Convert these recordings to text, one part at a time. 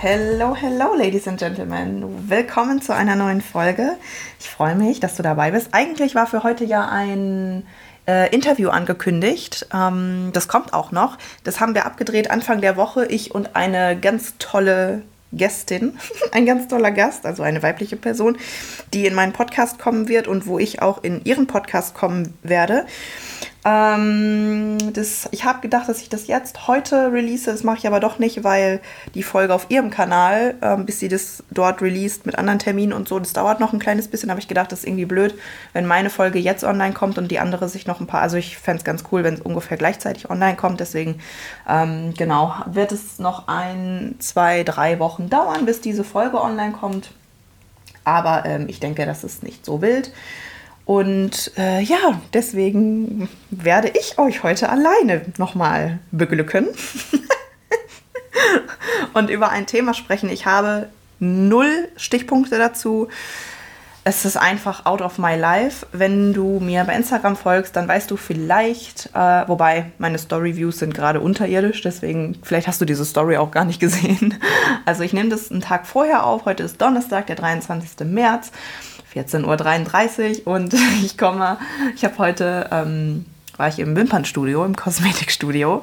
Hello, hello, Ladies and Gentlemen. Willkommen zu einer neuen Folge. Ich freue mich, dass du dabei bist. Eigentlich war für heute ja ein äh, Interview angekündigt. Ähm, das kommt auch noch. Das haben wir abgedreht Anfang der Woche. Ich und eine ganz tolle Gästin, ein ganz toller Gast, also eine weibliche Person, die in meinen Podcast kommen wird und wo ich auch in ihren Podcast kommen werde. Ähm, das, ich habe gedacht, dass ich das jetzt heute release. Das mache ich aber doch nicht, weil die Folge auf ihrem Kanal, ähm, bis sie das dort released mit anderen Terminen und so, das dauert noch ein kleines bisschen. habe ich gedacht, das ist irgendwie blöd, wenn meine Folge jetzt online kommt und die andere sich noch ein paar. Also ich fände es ganz cool, wenn es ungefähr gleichzeitig online kommt. Deswegen, ähm, genau, wird es noch ein, zwei, drei Wochen dauern, bis diese Folge online kommt. Aber ähm, ich denke, das ist nicht so wild. Und äh, ja, deswegen werde ich euch heute alleine nochmal beglücken und über ein Thema sprechen. Ich habe null Stichpunkte dazu. Es ist einfach out of my life. Wenn du mir bei Instagram folgst, dann weißt du vielleicht, äh, wobei meine Story-Views sind gerade unterirdisch, deswegen vielleicht hast du diese Story auch gar nicht gesehen. Also ich nehme das einen Tag vorher auf. Heute ist Donnerstag, der 23. März. 14.33 Uhr und ich komme, ich habe heute, ähm, war ich im Wimpernstudio, im Kosmetikstudio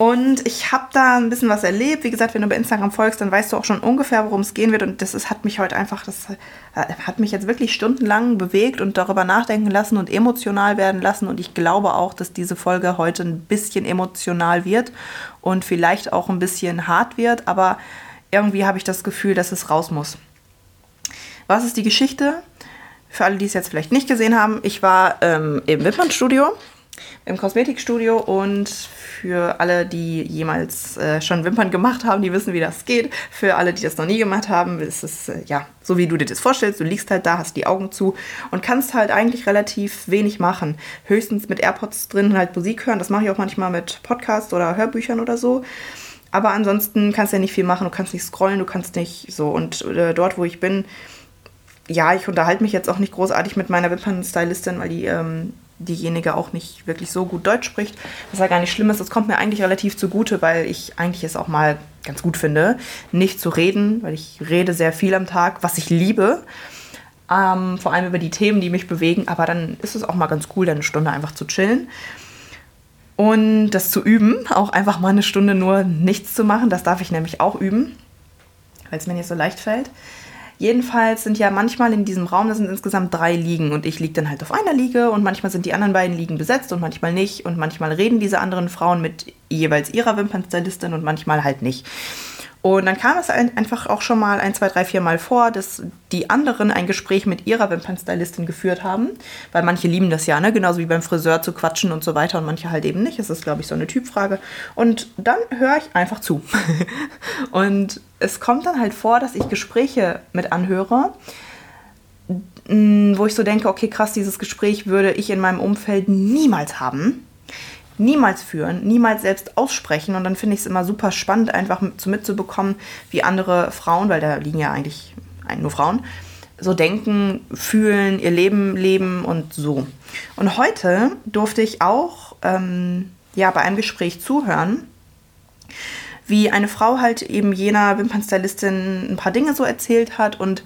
und ich habe da ein bisschen was erlebt. Wie gesagt, wenn du bei Instagram folgst, dann weißt du auch schon ungefähr, worum es gehen wird. Und das ist, hat mich heute einfach, das äh, hat mich jetzt wirklich stundenlang bewegt und darüber nachdenken lassen und emotional werden lassen. Und ich glaube auch, dass diese Folge heute ein bisschen emotional wird und vielleicht auch ein bisschen hart wird. Aber irgendwie habe ich das Gefühl, dass es raus muss. Was ist die Geschichte? Für alle, die es jetzt vielleicht nicht gesehen haben, ich war ähm, im Wimpernstudio, im Kosmetikstudio und für alle, die jemals äh, schon Wimpern gemacht haben, die wissen, wie das geht. Für alle, die das noch nie gemacht haben, ist es äh, ja so, wie du dir das vorstellst. Du liegst halt da, hast die Augen zu und kannst halt eigentlich relativ wenig machen. Höchstens mit AirPods drin halt Musik hören. Das mache ich auch manchmal mit Podcasts oder Hörbüchern oder so. Aber ansonsten kannst du ja nicht viel machen. Du kannst nicht scrollen, du kannst nicht so. Und äh, dort, wo ich bin, ja, ich unterhalte mich jetzt auch nicht großartig mit meiner Wimpernstylistin, weil die ähm, diejenige auch nicht wirklich so gut Deutsch spricht. Was ja gar nicht schlimm ist, das kommt mir eigentlich relativ zugute, weil ich eigentlich es auch mal ganz gut finde, nicht zu reden, weil ich rede sehr viel am Tag, was ich liebe. Ähm, vor allem über die Themen, die mich bewegen, aber dann ist es auch mal ganz cool, dann eine Stunde einfach zu chillen. Und das zu üben, auch einfach mal eine Stunde nur nichts zu machen, das darf ich nämlich auch üben, weil es mir nicht so leicht fällt. Jedenfalls sind ja manchmal in diesem Raum, das sind insgesamt drei Liegen und ich liege dann halt auf einer Liege und manchmal sind die anderen beiden Liegen besetzt und manchmal nicht und manchmal reden diese anderen Frauen mit jeweils ihrer Wimpernstylistin und manchmal halt nicht. Und dann kam es einfach auch schon mal ein, zwei, drei, vier Mal vor, dass die anderen ein Gespräch mit ihrer Wimpernstylistin geführt haben. Weil manche lieben das ja, ne? Genauso wie beim Friseur zu quatschen und so weiter und manche halt eben nicht. Das ist, glaube ich, so eine Typfrage. Und dann höre ich einfach zu. und es kommt dann halt vor, dass ich Gespräche mit anhöre, wo ich so denke, okay, krass, dieses Gespräch würde ich in meinem Umfeld niemals haben niemals führen, niemals selbst aussprechen. Und dann finde ich es immer super spannend, einfach mit, so mitzubekommen, wie andere Frauen, weil da liegen ja eigentlich nur Frauen, so denken, fühlen, ihr Leben leben und so. Und heute durfte ich auch ähm, ja, bei einem Gespräch zuhören, wie eine Frau halt eben jener Wimpernstylistin ein paar Dinge so erzählt hat und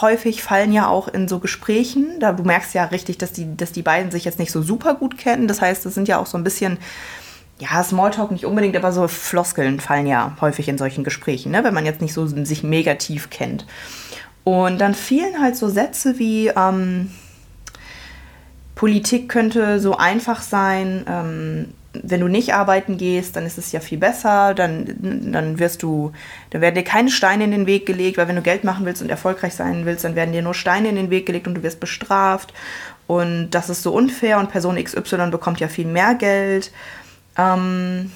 häufig fallen ja auch in so Gesprächen, da du merkst ja richtig, dass die, dass die beiden sich jetzt nicht so super gut kennen. Das heißt, es sind ja auch so ein bisschen, ja, Smalltalk nicht unbedingt, aber so Floskeln fallen ja häufig in solchen Gesprächen, ne? wenn man jetzt nicht so sich mega tief kennt. Und dann fielen halt so Sätze wie, ähm, Politik könnte so einfach sein, ähm, wenn du nicht arbeiten gehst, dann ist es ja viel besser, dann, dann wirst du, dann werden dir keine Steine in den Weg gelegt, weil wenn du Geld machen willst und erfolgreich sein willst, dann werden dir nur Steine in den Weg gelegt und du wirst bestraft. Und das ist so unfair und Person XY bekommt ja viel mehr Geld. Ähm,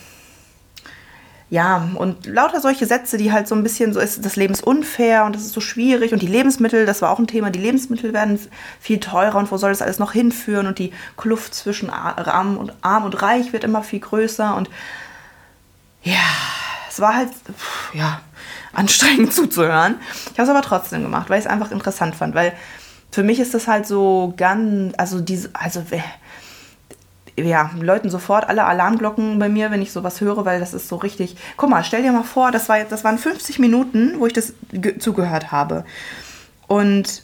ja, und lauter solche Sätze, die halt so ein bisschen so ist, das Leben ist unfair und das ist so schwierig und die Lebensmittel, das war auch ein Thema, die Lebensmittel werden viel teurer und wo soll das alles noch hinführen und die Kluft zwischen Arm und, Arm und Reich wird immer viel größer und ja, es war halt, ja, anstrengend zuzuhören. Ich habe es aber trotzdem gemacht, weil ich es einfach interessant fand, weil für mich ist das halt so ganz, also diese, also ja, läuten sofort alle Alarmglocken bei mir, wenn ich sowas höre, weil das ist so richtig. Guck mal, stell dir mal vor, das, war, das waren 50 Minuten, wo ich das zugehört habe. Und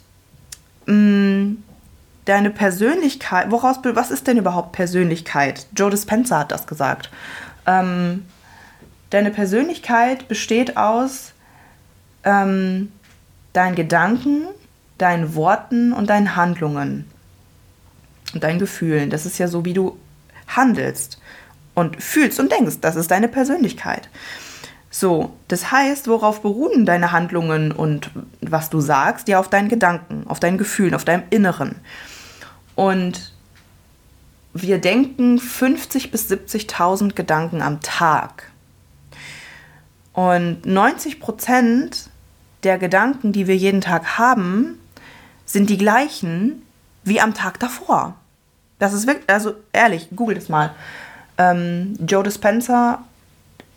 mh, mm, deine Persönlichkeit, woraus, was ist denn überhaupt Persönlichkeit? Joe Dispenza hat das gesagt. Ähm, deine Persönlichkeit besteht aus ähm, deinen Gedanken, deinen Worten und deinen Handlungen und deinen Gefühlen. Das ist ja so, wie du handelst und fühlst und denkst. Das ist deine Persönlichkeit. So, das heißt, worauf beruhen deine Handlungen und was du sagst? Ja, auf deinen Gedanken, auf deinen Gefühlen, auf deinem Inneren. Und wir denken 50.000 bis 70.000 Gedanken am Tag. Und 90 Prozent der Gedanken, die wir jeden Tag haben, sind die gleichen wie am Tag davor. Das ist wirklich, also ehrlich, google das mal. Ähm, Joe Dispenza,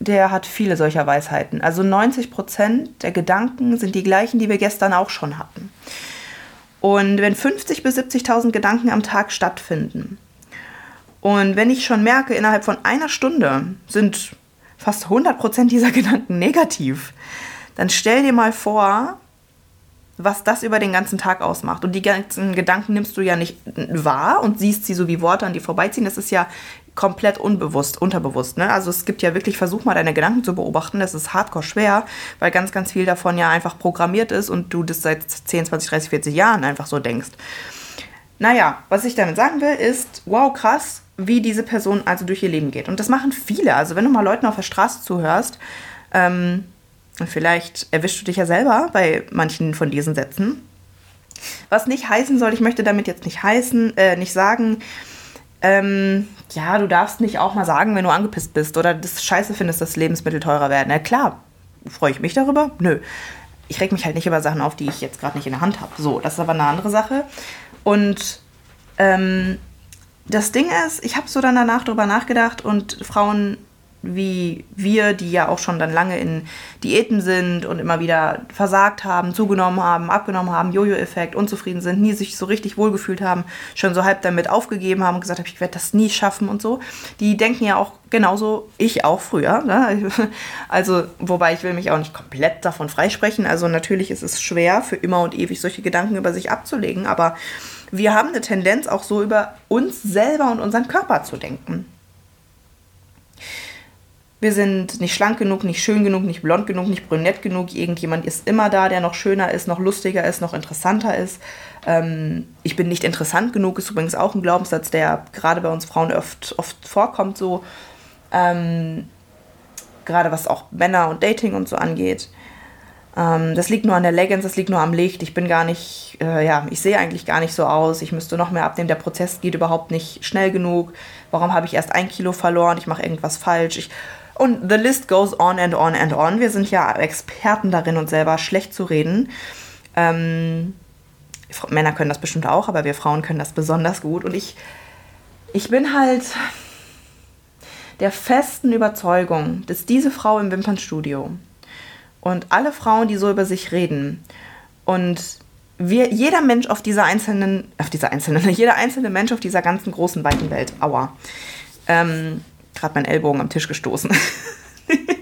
der hat viele solcher Weisheiten. Also 90 Prozent der Gedanken sind die gleichen, die wir gestern auch schon hatten. Und wenn 50.000 bis 70.000 Gedanken am Tag stattfinden und wenn ich schon merke, innerhalb von einer Stunde sind fast 100 Prozent dieser Gedanken negativ, dann stell dir mal vor, was das über den ganzen Tag ausmacht. Und die ganzen Gedanken nimmst du ja nicht wahr und siehst sie so wie Worte an dir vorbeiziehen. Das ist ja komplett unbewusst, unterbewusst. Ne? Also es gibt ja wirklich, versuch mal deine Gedanken zu beobachten. Das ist hardcore schwer, weil ganz, ganz viel davon ja einfach programmiert ist und du das seit 10, 20, 30, 40 Jahren einfach so denkst. Naja, was ich damit sagen will, ist, wow, krass, wie diese Person also durch ihr Leben geht. Und das machen viele. Also wenn du mal Leuten auf der Straße zuhörst, ähm, Vielleicht erwischst du dich ja selber bei manchen von diesen Sätzen. Was nicht heißen soll, ich möchte damit jetzt nicht heißen, äh, nicht sagen, ähm, ja, du darfst nicht auch mal sagen, wenn du angepisst bist oder das scheiße findest, dass Lebensmittel teurer werden. Na klar, freue ich mich darüber? Nö. Ich reg mich halt nicht über Sachen auf, die ich jetzt gerade nicht in der Hand habe. So, das ist aber eine andere Sache. Und ähm, das Ding ist, ich habe so dann danach drüber nachgedacht und Frauen wie wir, die ja auch schon dann lange in Diäten sind und immer wieder versagt haben, zugenommen haben, abgenommen haben, Jojo-Effekt, unzufrieden sind, nie sich so richtig wohlgefühlt haben, schon so halb damit aufgegeben haben und gesagt haben, ich werde das nie schaffen und so. Die denken ja auch genauso, ich auch früher. Ne? Also, wobei ich will mich auch nicht komplett davon freisprechen. Also natürlich ist es schwer, für immer und ewig solche Gedanken über sich abzulegen, aber wir haben eine Tendenz, auch so über uns selber und unseren Körper zu denken. Wir sind nicht schlank genug, nicht schön genug, nicht blond genug, nicht brünett genug. Irgendjemand ist immer da, der noch schöner ist, noch lustiger ist, noch interessanter ist. Ähm, ich bin nicht interessant genug, ist übrigens auch ein Glaubenssatz, der gerade bei uns Frauen oft, oft vorkommt, so. Ähm, gerade was auch Männer und Dating und so angeht. Ähm, das liegt nur an der Leggings, das liegt nur am Licht. Ich bin gar nicht, äh, ja, ich sehe eigentlich gar nicht so aus. Ich müsste noch mehr abnehmen. Der Prozess geht überhaupt nicht schnell genug. Warum habe ich erst ein Kilo verloren? Ich mache irgendwas falsch. Ich und the list goes on and on and on. Wir sind ja Experten darin, uns selber schlecht zu reden. Ähm, Männer können das bestimmt auch, aber wir Frauen können das besonders gut. Und ich, ich bin halt der festen Überzeugung, dass diese Frau im Wimpernstudio und alle Frauen, die so über sich reden und wir, jeder Mensch auf dieser einzelnen, auf dieser einzelnen, jeder einzelne Mensch auf dieser ganzen großen, weiten Welt, aua, ähm, gerade meinen Ellbogen am Tisch gestoßen,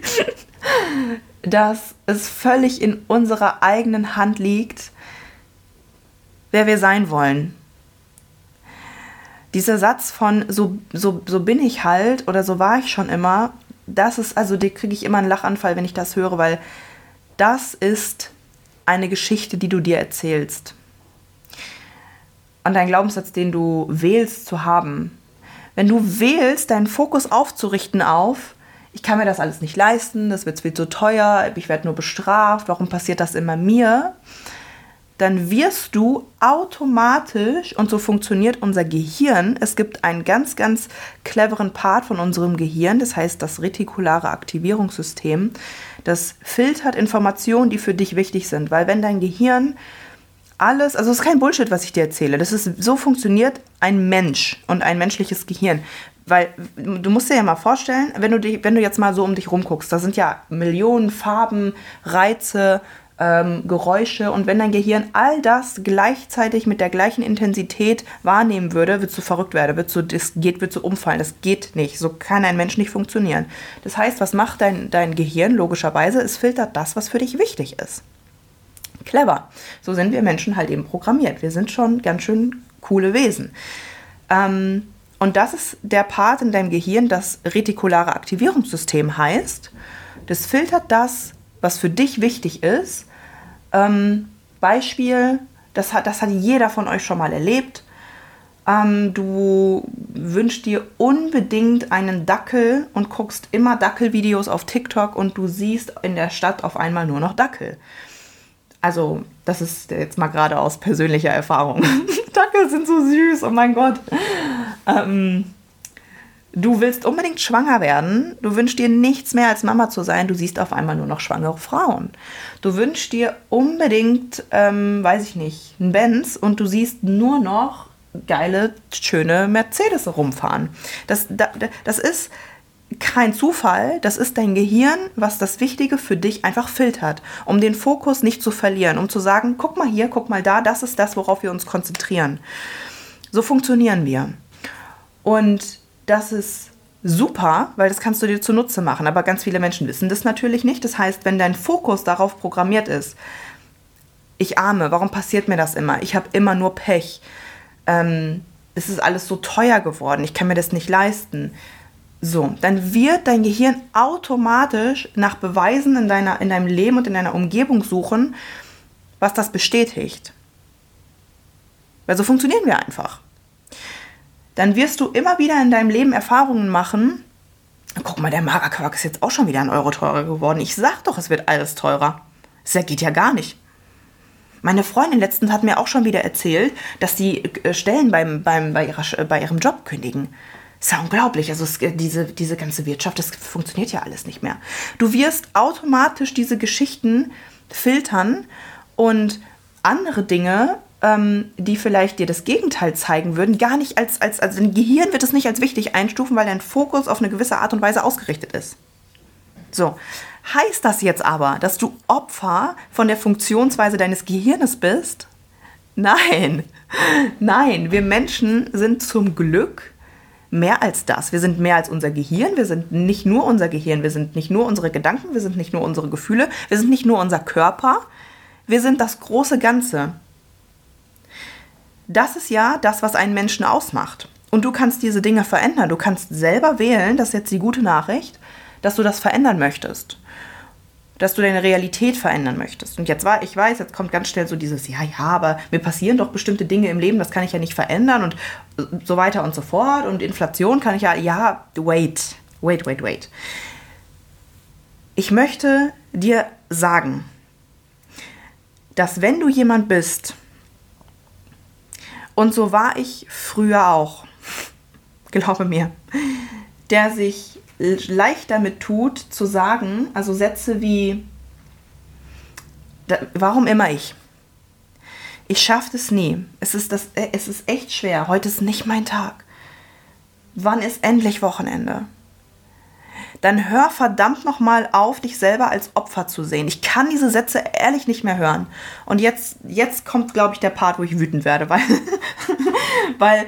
dass es völlig in unserer eigenen Hand liegt, wer wir sein wollen. Dieser Satz von so, so, so bin ich halt oder so war ich schon immer, das ist, also die kriege ich immer einen Lachanfall, wenn ich das höre, weil das ist eine Geschichte, die du dir erzählst. Und ein Glaubenssatz, den du wählst zu haben, wenn du wählst, deinen Fokus aufzurichten auf, ich kann mir das alles nicht leisten, das wird viel zu teuer, ich werde nur bestraft, warum passiert das immer mir? dann wirst du automatisch, und so funktioniert unser Gehirn, es gibt einen ganz, ganz cleveren Part von unserem Gehirn, das heißt das retikulare Aktivierungssystem, das filtert Informationen, die für dich wichtig sind, weil wenn dein Gehirn alles, also es ist kein Bullshit, was ich dir erzähle, das ist, so funktioniert ein Mensch und ein menschliches Gehirn. Weil du musst dir ja mal vorstellen, wenn du, dich, wenn du jetzt mal so um dich rumguckst, da sind ja Millionen Farben, Reize, ähm, Geräusche und wenn dein Gehirn all das gleichzeitig mit der gleichen Intensität wahrnehmen würde, würdest du verrückt werden, würdest du, das geht, würdest du umfallen. Das geht nicht. So kann ein Mensch nicht funktionieren. Das heißt, was macht dein, dein Gehirn logischerweise? Es filtert das, was für dich wichtig ist. Clever. So sind wir Menschen halt eben programmiert. Wir sind schon ganz schön coole Wesen. Ähm, und das ist der Part in deinem Gehirn, das retikulare Aktivierungssystem heißt. Das filtert das, was für dich wichtig ist. Ähm, Beispiel, das hat, das hat jeder von euch schon mal erlebt. Ähm, du wünschst dir unbedingt einen Dackel und guckst immer Dackelvideos auf TikTok und du siehst in der Stadt auf einmal nur noch Dackel. Also, das ist jetzt mal gerade aus persönlicher Erfahrung. Dackel sind so süß, oh mein Gott. Ähm, Du willst unbedingt schwanger werden. Du wünschst dir nichts mehr als Mama zu sein. Du siehst auf einmal nur noch schwangere Frauen. Du wünschst dir unbedingt, ähm, weiß ich nicht, einen Benz und du siehst nur noch geile, schöne Mercedes rumfahren. Das, das ist kein Zufall. Das ist dein Gehirn, was das Wichtige für dich einfach filtert, um den Fokus nicht zu verlieren, um zu sagen, guck mal hier, guck mal da, das ist das, worauf wir uns konzentrieren. So funktionieren wir. Und das ist super, weil das kannst du dir zunutze machen. Aber ganz viele Menschen wissen das natürlich nicht. Das heißt, wenn dein Fokus darauf programmiert ist, ich arme, warum passiert mir das immer? Ich habe immer nur Pech. Ähm, es ist alles so teuer geworden, ich kann mir das nicht leisten. So, dann wird dein Gehirn automatisch nach Beweisen in, deiner, in deinem Leben und in deiner Umgebung suchen, was das bestätigt. Weil so funktionieren wir einfach dann wirst du immer wieder in deinem Leben Erfahrungen machen. Guck mal, der Magerquark ist jetzt auch schon wieder ein Euro teurer geworden. Ich sag doch, es wird alles teurer. Das geht ja gar nicht. Meine Freundin letztens hat mir auch schon wieder erzählt, dass die äh, Stellen beim, beim, bei, ihrer, bei ihrem Job kündigen. Das ist ja unglaublich. Also es, diese, diese ganze Wirtschaft, das funktioniert ja alles nicht mehr. Du wirst automatisch diese Geschichten filtern und andere Dinge ähm, die vielleicht dir das Gegenteil zeigen würden, gar nicht als, als, also dein Gehirn wird es nicht als wichtig einstufen, weil dein Fokus auf eine gewisse Art und Weise ausgerichtet ist. So. Heißt das jetzt aber, dass du Opfer von der Funktionsweise deines Gehirnes bist? Nein. Nein, wir Menschen sind zum Glück mehr als das. Wir sind mehr als unser Gehirn. Wir sind nicht nur unser Gehirn. Wir sind nicht nur unsere Gedanken. Wir sind nicht nur unsere Gefühle. Wir sind nicht nur unser Körper. Wir sind das große Ganze. Das ist ja das, was einen Menschen ausmacht. Und du kannst diese Dinge verändern. Du kannst selber wählen, das ist jetzt die gute Nachricht, dass du das verändern möchtest. Dass du deine Realität verändern möchtest. Und jetzt war, ich weiß, jetzt kommt ganz schnell so dieses, ja, ja, aber mir passieren doch bestimmte Dinge im Leben, das kann ich ja nicht verändern und so weiter und so fort. Und Inflation kann ich ja, ja, wait, wait, wait, wait. Ich möchte dir sagen, dass wenn du jemand bist, und so war ich früher auch, glaube mir, der sich leicht damit tut, zu sagen, also Sätze wie, warum immer ich? Ich schaffe es nie. Es ist, das, es ist echt schwer. Heute ist nicht mein Tag. Wann ist endlich Wochenende? dann hör verdammt nochmal auf, dich selber als Opfer zu sehen. Ich kann diese Sätze ehrlich nicht mehr hören. Und jetzt, jetzt kommt, glaube ich, der Part, wo ich wütend werde, weil, weil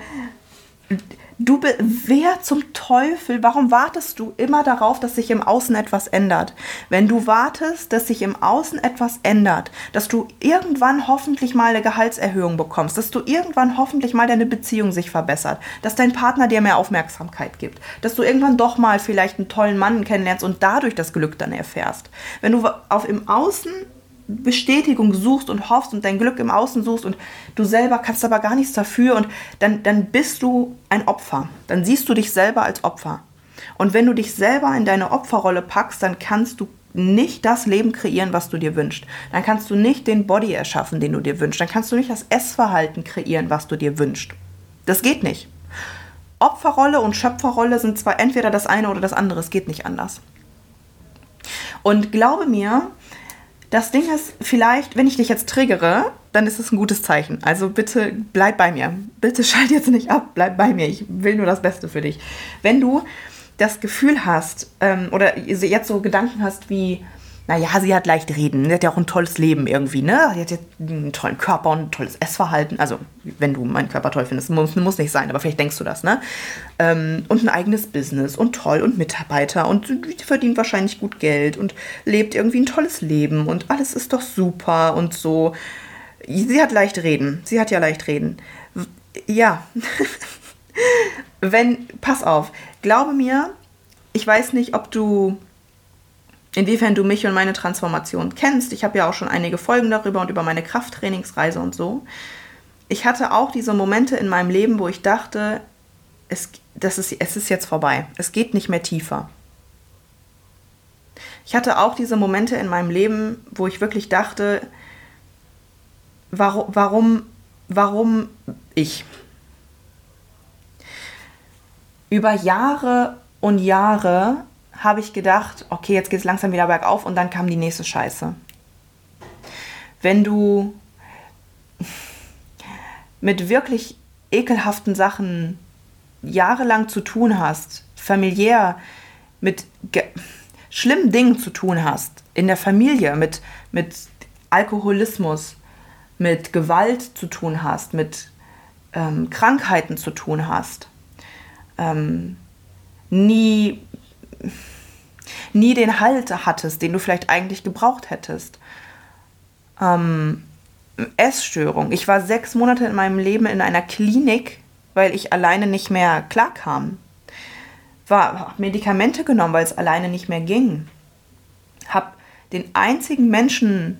Du, wer zum Teufel, warum wartest du immer darauf, dass sich im Außen etwas ändert? Wenn du wartest, dass sich im Außen etwas ändert, dass du irgendwann hoffentlich mal eine Gehaltserhöhung bekommst, dass du irgendwann hoffentlich mal deine Beziehung sich verbessert, dass dein Partner dir mehr Aufmerksamkeit gibt, dass du irgendwann doch mal vielleicht einen tollen Mann kennenlernst und dadurch das Glück dann erfährst. Wenn du auf im Außen Bestätigung suchst und hoffst und dein Glück im Außen suchst und du selber kannst aber gar nichts dafür und dann, dann bist du ein Opfer. Dann siehst du dich selber als Opfer. Und wenn du dich selber in deine Opferrolle packst, dann kannst du nicht das Leben kreieren, was du dir wünschst. Dann kannst du nicht den Body erschaffen, den du dir wünschst. Dann kannst du nicht das Essverhalten kreieren, was du dir wünschst. Das geht nicht. Opferrolle und Schöpferrolle sind zwar entweder das eine oder das andere, es geht nicht anders. Und glaube mir, das Ding ist, vielleicht, wenn ich dich jetzt triggere, dann ist es ein gutes Zeichen. Also bitte bleib bei mir. Bitte schalt jetzt nicht ab, bleib bei mir. Ich will nur das Beste für dich. Wenn du das Gefühl hast ähm, oder jetzt so Gedanken hast wie, naja, sie hat leicht reden, sie hat ja auch ein tolles Leben irgendwie, ne? Sie hat jetzt einen tollen Körper und ein tolles Essverhalten. Also, wenn du meinen Körper toll findest, muss, muss nicht sein, aber vielleicht denkst du das, ne? Ähm, und ein eigenes Business und toll und Mitarbeiter und sie verdient wahrscheinlich gut Geld und lebt irgendwie ein tolles Leben und alles ist doch super und so. Sie hat leicht reden. Sie hat ja leicht reden. Ja. wenn, pass auf, glaube mir, ich weiß nicht, ob du inwiefern du mich und meine Transformation kennst. Ich habe ja auch schon einige Folgen darüber und über meine Krafttrainingsreise und so. Ich hatte auch diese Momente in meinem Leben, wo ich dachte, es, das ist, es ist jetzt vorbei. Es geht nicht mehr tiefer. Ich hatte auch diese Momente in meinem Leben, wo ich wirklich dachte, warum, warum, warum ich? Über Jahre und Jahre habe ich gedacht, okay, jetzt geht es langsam wieder bergauf und dann kam die nächste Scheiße. Wenn du mit wirklich ekelhaften Sachen jahrelang zu tun hast, familiär mit schlimmen Dingen zu tun hast, in der Familie, mit, mit Alkoholismus, mit Gewalt zu tun hast, mit ähm, Krankheiten zu tun hast, ähm, nie nie den Halt hattest, den du vielleicht eigentlich gebraucht hättest. Ähm, Essstörung. Ich war sechs Monate in meinem Leben in einer Klinik, weil ich alleine nicht mehr klarkam. War Medikamente genommen, weil es alleine nicht mehr ging. Hab den einzigen Menschen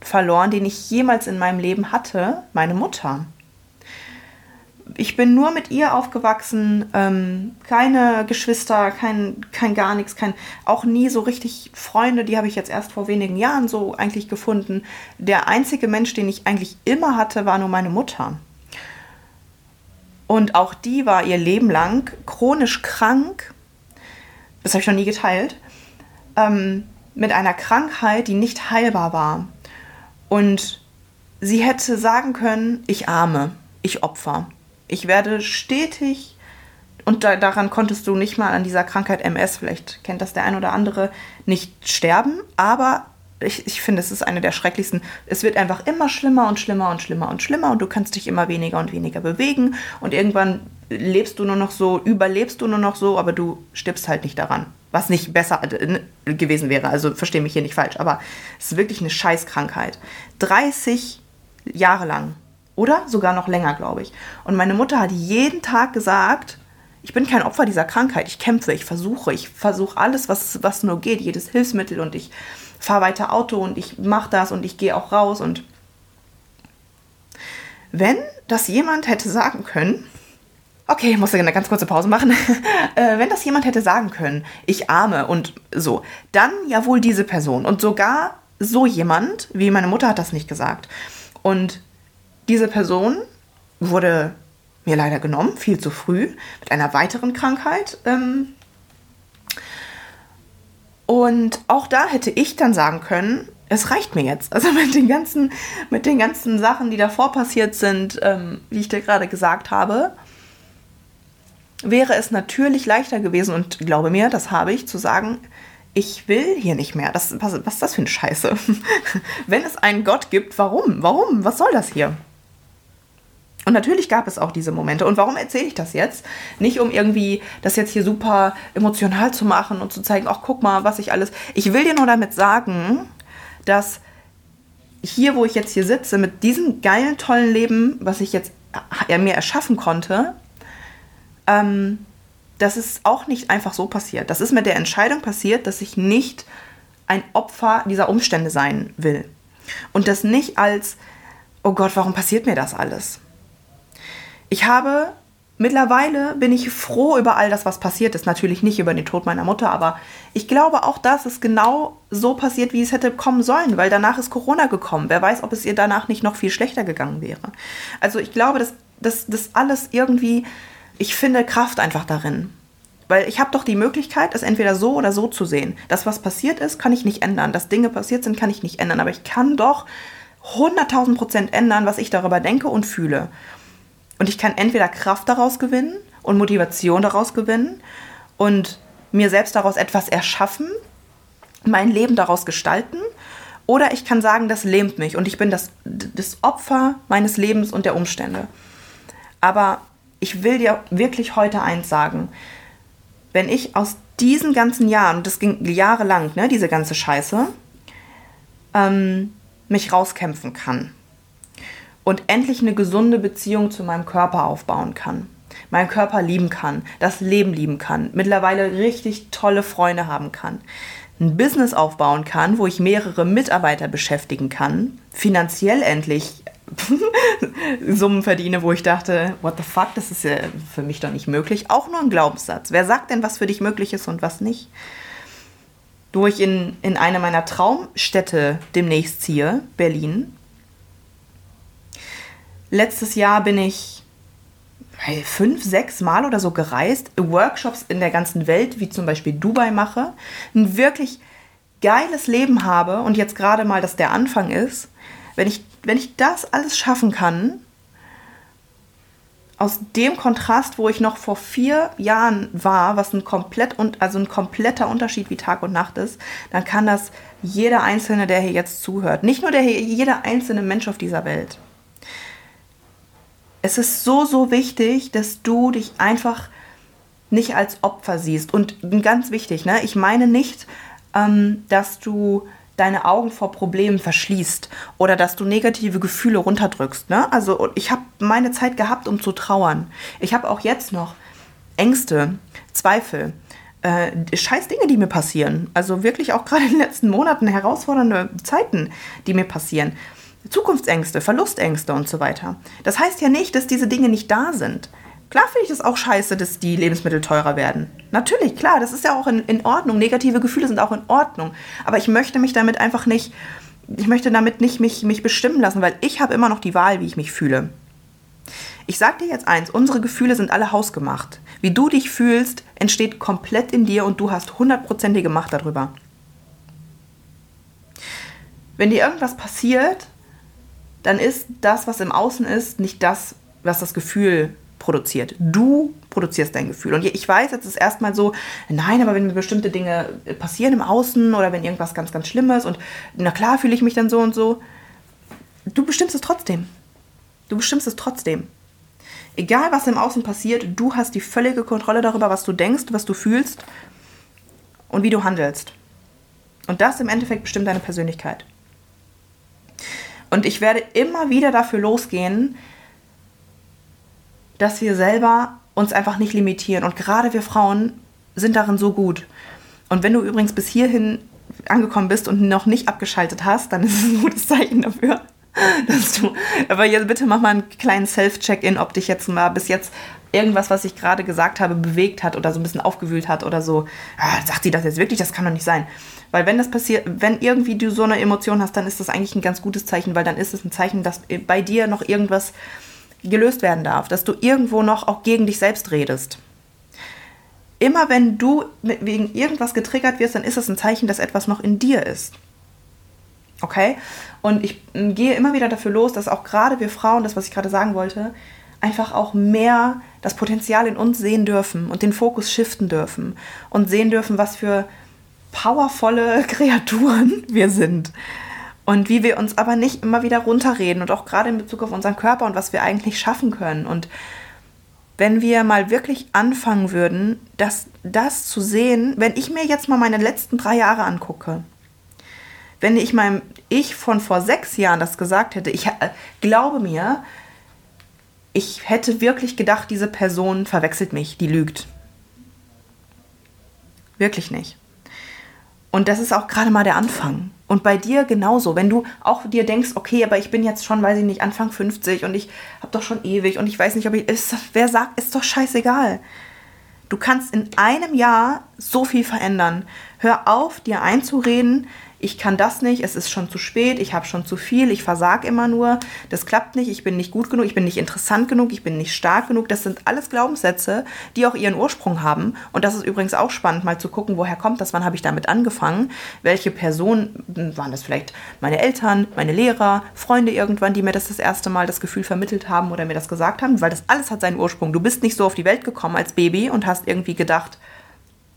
verloren, den ich jemals in meinem Leben hatte, meine Mutter ich bin nur mit ihr aufgewachsen, ähm, keine Geschwister, kein, kein gar nichts, kein, auch nie so richtig Freunde, die habe ich jetzt erst vor wenigen Jahren so eigentlich gefunden. Der einzige Mensch, den ich eigentlich immer hatte, war nur meine Mutter. Und auch die war ihr Leben lang chronisch krank, das habe ich noch nie geteilt, ähm, mit einer Krankheit, die nicht heilbar war. Und sie hätte sagen können, ich arme, ich opfer. Ich werde stetig, und da, daran konntest du nicht mal an dieser Krankheit MS, vielleicht kennt das der ein oder andere, nicht sterben, aber ich, ich finde, es ist eine der schrecklichsten. Es wird einfach immer schlimmer und schlimmer und schlimmer und schlimmer und du kannst dich immer weniger und weniger bewegen und irgendwann lebst du nur noch so, überlebst du nur noch so, aber du stirbst halt nicht daran. Was nicht besser äh, gewesen wäre. Also verstehe mich hier nicht falsch, aber es ist wirklich eine Scheißkrankheit. 30 Jahre lang oder sogar noch länger, glaube ich. Und meine Mutter hat jeden Tag gesagt, ich bin kein Opfer dieser Krankheit. Ich kämpfe, ich versuche, ich versuche alles, was, was nur geht, jedes Hilfsmittel und ich fahre weiter Auto und ich mache das und ich gehe auch raus. Und wenn das jemand hätte sagen können, okay, ich muss eine ganz kurze Pause machen, äh, wenn das jemand hätte sagen können, ich arme und so, dann ja wohl diese Person. Und sogar so jemand, wie meine Mutter hat das nicht gesagt. Und diese Person wurde mir leider genommen, viel zu früh, mit einer weiteren Krankheit. Ähm, und auch da hätte ich dann sagen können, es reicht mir jetzt. Also mit den ganzen, mit den ganzen Sachen, die davor passiert sind, ähm, wie ich dir gerade gesagt habe, wäre es natürlich leichter gewesen und glaube mir, das habe ich, zu sagen, ich will hier nicht mehr. Das, was, was ist das für eine Scheiße? Wenn es einen Gott gibt, warum? Warum? Was soll das hier? Und natürlich gab es auch diese Momente. Und warum erzähle ich das jetzt? Nicht um irgendwie das jetzt hier super emotional zu machen und zu zeigen, ach guck mal, was ich alles. Ich will dir nur damit sagen, dass hier, wo ich jetzt hier sitze, mit diesem geilen, tollen Leben, was ich jetzt ja, mir erschaffen konnte, ähm, das ist auch nicht einfach so passiert. Das ist mit der Entscheidung passiert, dass ich nicht ein Opfer dieser Umstände sein will. Und das nicht als, oh Gott, warum passiert mir das alles? Ich habe mittlerweile bin ich froh über all das, was passiert ist. Natürlich nicht über den Tod meiner Mutter, aber ich glaube auch, dass es genau so passiert, wie es hätte kommen sollen, weil danach ist Corona gekommen. Wer weiß, ob es ihr danach nicht noch viel schlechter gegangen wäre. Also ich glaube, dass das alles irgendwie, ich finde Kraft einfach darin. Weil ich habe doch die Möglichkeit, es entweder so oder so zu sehen. Das, was passiert ist, kann ich nicht ändern. Dass Dinge passiert sind, kann ich nicht ändern. Aber ich kann doch 100.000 Prozent ändern, was ich darüber denke und fühle. Und ich kann entweder Kraft daraus gewinnen und Motivation daraus gewinnen und mir selbst daraus etwas erschaffen, mein Leben daraus gestalten. Oder ich kann sagen, das lähmt mich und ich bin das, das Opfer meines Lebens und der Umstände. Aber ich will dir wirklich heute eins sagen. Wenn ich aus diesen ganzen Jahren, das ging jahrelang, ne, diese ganze Scheiße, ähm, mich rauskämpfen kann und endlich eine gesunde Beziehung zu meinem Körper aufbauen kann, meinen Körper lieben kann, das Leben lieben kann, mittlerweile richtig tolle Freunde haben kann, ein Business aufbauen kann, wo ich mehrere Mitarbeiter beschäftigen kann, finanziell endlich Summen verdiene, wo ich dachte, what the fuck, das ist ja für mich doch nicht möglich. Auch nur ein Glaubenssatz. Wer sagt denn, was für dich möglich ist und was nicht? Wo ich in, in eine meiner Traumstädte demnächst ziehe, Berlin, Letztes Jahr bin ich fünf, sechs Mal oder so gereist, Workshops in der ganzen Welt, wie zum Beispiel Dubai mache, ein wirklich geiles Leben habe und jetzt gerade mal das der Anfang ist, wenn ich, wenn ich das alles schaffen kann, aus dem Kontrast, wo ich noch vor vier Jahren war, was ein komplett also ein kompletter Unterschied wie Tag und Nacht ist, dann kann das jeder Einzelne, der hier jetzt zuhört, nicht nur der jeder einzelne Mensch auf dieser Welt es ist so, so wichtig, dass du dich einfach nicht als Opfer siehst. Und ganz wichtig, ne? ich meine nicht, ähm, dass du deine Augen vor Problemen verschließt oder dass du negative Gefühle runterdrückst. Ne? Also ich habe meine Zeit gehabt, um zu trauern. Ich habe auch jetzt noch Ängste, Zweifel, äh, scheiß Dinge, die mir passieren. Also wirklich auch gerade in den letzten Monaten herausfordernde Zeiten, die mir passieren. Zukunftsängste, Verlustängste und so weiter. Das heißt ja nicht, dass diese Dinge nicht da sind. Klar finde ich es auch scheiße, dass die Lebensmittel teurer werden. Natürlich, klar, das ist ja auch in, in Ordnung. Negative Gefühle sind auch in Ordnung. Aber ich möchte mich damit einfach nicht, ich möchte damit nicht mich, mich bestimmen lassen, weil ich habe immer noch die Wahl, wie ich mich fühle. Ich sage dir jetzt eins, unsere Gefühle sind alle hausgemacht. Wie du dich fühlst, entsteht komplett in dir und du hast hundertprozentige Macht darüber. Wenn dir irgendwas passiert, dann ist das, was im Außen ist, nicht das, was das Gefühl produziert. Du produzierst dein Gefühl. Und ich weiß, jetzt ist erstmal so, nein, aber wenn mir bestimmte Dinge passieren im Außen oder wenn irgendwas ganz, ganz Schlimmes und na klar fühle ich mich dann so und so, du bestimmst es trotzdem. Du bestimmst es trotzdem. Egal, was im Außen passiert, du hast die völlige Kontrolle darüber, was du denkst, was du fühlst und wie du handelst. Und das im Endeffekt bestimmt deine Persönlichkeit. Und ich werde immer wieder dafür losgehen, dass wir selber uns einfach nicht limitieren. Und gerade wir Frauen sind darin so gut. Und wenn du übrigens bis hierhin angekommen bist und noch nicht abgeschaltet hast, dann ist es ein gutes Zeichen dafür, dass du. Aber jetzt bitte mach mal einen kleinen Self-Check-in, ob dich jetzt mal bis jetzt irgendwas, was ich gerade gesagt habe, bewegt hat oder so ein bisschen aufgewühlt hat oder so. Ah, sagt sie das jetzt wirklich? Das kann doch nicht sein. Weil wenn das passiert, wenn irgendwie du so eine Emotion hast, dann ist das eigentlich ein ganz gutes Zeichen, weil dann ist es ein Zeichen, dass bei dir noch irgendwas gelöst werden darf, dass du irgendwo noch auch gegen dich selbst redest. Immer wenn du wegen irgendwas getriggert wirst, dann ist es ein Zeichen, dass etwas noch in dir ist. Okay? Und ich gehe immer wieder dafür los, dass auch gerade wir Frauen, das, was ich gerade sagen wollte, einfach auch mehr das Potenzial in uns sehen dürfen und den Fokus shiften dürfen und sehen dürfen, was für powervolle Kreaturen wir sind. Und wie wir uns aber nicht immer wieder runterreden und auch gerade in Bezug auf unseren Körper und was wir eigentlich schaffen können. Und wenn wir mal wirklich anfangen würden, das, das zu sehen, wenn ich mir jetzt mal meine letzten drei Jahre angucke, wenn ich meinem Ich von vor sechs Jahren das gesagt hätte, ich äh, glaube mir, ich hätte wirklich gedacht, diese Person verwechselt mich, die lügt. Wirklich nicht. Und das ist auch gerade mal der Anfang. Und bei dir genauso. Wenn du auch dir denkst, okay, aber ich bin jetzt schon, weiß ich nicht, Anfang 50 und ich habe doch schon ewig und ich weiß nicht, ob ich. Ist, wer sagt, ist doch scheißegal. Du kannst in einem Jahr so viel verändern. Hör auf, dir einzureden, ich kann das nicht, es ist schon zu spät, ich habe schon zu viel, ich versage immer nur, das klappt nicht, ich bin nicht gut genug, ich bin nicht interessant genug, ich bin nicht stark genug. Das sind alles Glaubenssätze, die auch ihren Ursprung haben. Und das ist übrigens auch spannend, mal zu gucken, woher kommt das, wann habe ich damit angefangen, welche Personen, waren das vielleicht meine Eltern, meine Lehrer, Freunde irgendwann, die mir das das erste Mal das Gefühl vermittelt haben oder mir das gesagt haben, weil das alles hat seinen Ursprung. Du bist nicht so auf die Welt gekommen als Baby und hast irgendwie gedacht,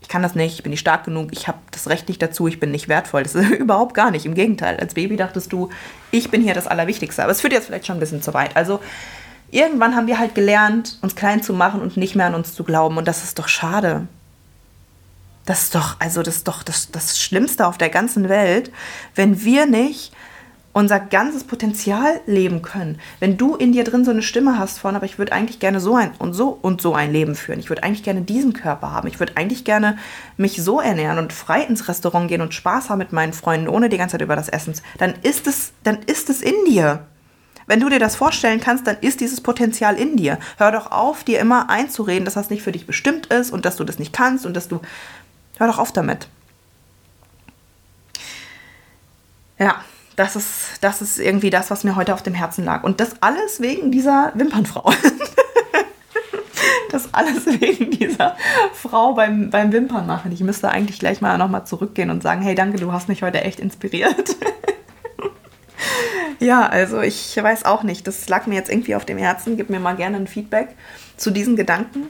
ich kann das nicht, ich bin nicht stark genug, ich habe das Recht nicht dazu, ich bin nicht wertvoll. Das ist überhaupt gar nicht. Im Gegenteil, als Baby dachtest du, ich bin hier das Allerwichtigste. Aber es führt jetzt vielleicht schon ein bisschen zu weit. Also irgendwann haben wir halt gelernt, uns klein zu machen und nicht mehr an uns zu glauben. Und das ist doch schade. Das ist doch, also das ist doch das, das Schlimmste auf der ganzen Welt, wenn wir nicht unser ganzes Potenzial leben können. Wenn du in dir drin so eine Stimme hast von, aber ich würde eigentlich gerne so ein und so und so ein Leben führen. Ich würde eigentlich gerne diesen Körper haben. Ich würde eigentlich gerne mich so ernähren und frei ins Restaurant gehen und Spaß haben mit meinen Freunden, ohne die ganze Zeit über das Essen. Dann ist es, dann ist es in dir. Wenn du dir das vorstellen kannst, dann ist dieses Potenzial in dir. Hör doch auf, dir immer einzureden, dass das nicht für dich bestimmt ist und dass du das nicht kannst und dass du. Hör doch auf damit. Ja, das ist, das ist irgendwie das, was mir heute auf dem Herzen lag. Und das alles wegen dieser Wimpernfrau. das alles wegen dieser Frau beim, beim Wimpern machen. Ich müsste eigentlich gleich mal nochmal zurückgehen und sagen, hey, danke, du hast mich heute echt inspiriert. ja, also ich weiß auch nicht. Das lag mir jetzt irgendwie auf dem Herzen. Gib mir mal gerne ein Feedback zu diesen Gedanken.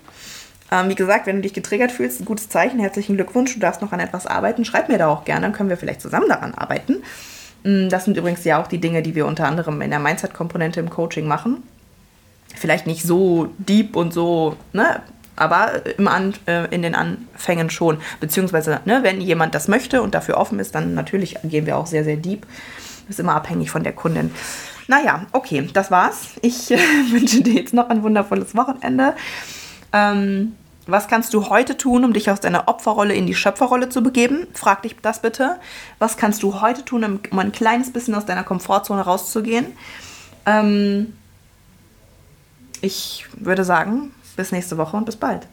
Ähm, wie gesagt, wenn du dich getriggert fühlst, ein gutes Zeichen. Herzlichen Glückwunsch. Du darfst noch an etwas arbeiten. Schreib mir da auch gerne, dann können wir vielleicht zusammen daran arbeiten. Mm, das sind übrigens ja auch die Dinge, die wir unter anderem in der Mindset-Komponente im Coaching machen. Vielleicht nicht so deep und so, ne? aber im An äh, in den Anfängen schon. Beziehungsweise, ne, wenn jemand das möchte und dafür offen ist, dann natürlich gehen wir auch sehr, sehr deep. Das ist immer abhängig von der Kundin. Naja, okay, das war's. Ich äh, wünsche dir jetzt noch ein wundervolles Wochenende. Ähm, was kannst du heute tun, um dich aus deiner Opferrolle in die Schöpferrolle zu begeben? Frag dich das bitte. Was kannst du heute tun, um ein kleines bisschen aus deiner Komfortzone rauszugehen? Ähm ich würde sagen, bis nächste Woche und bis bald.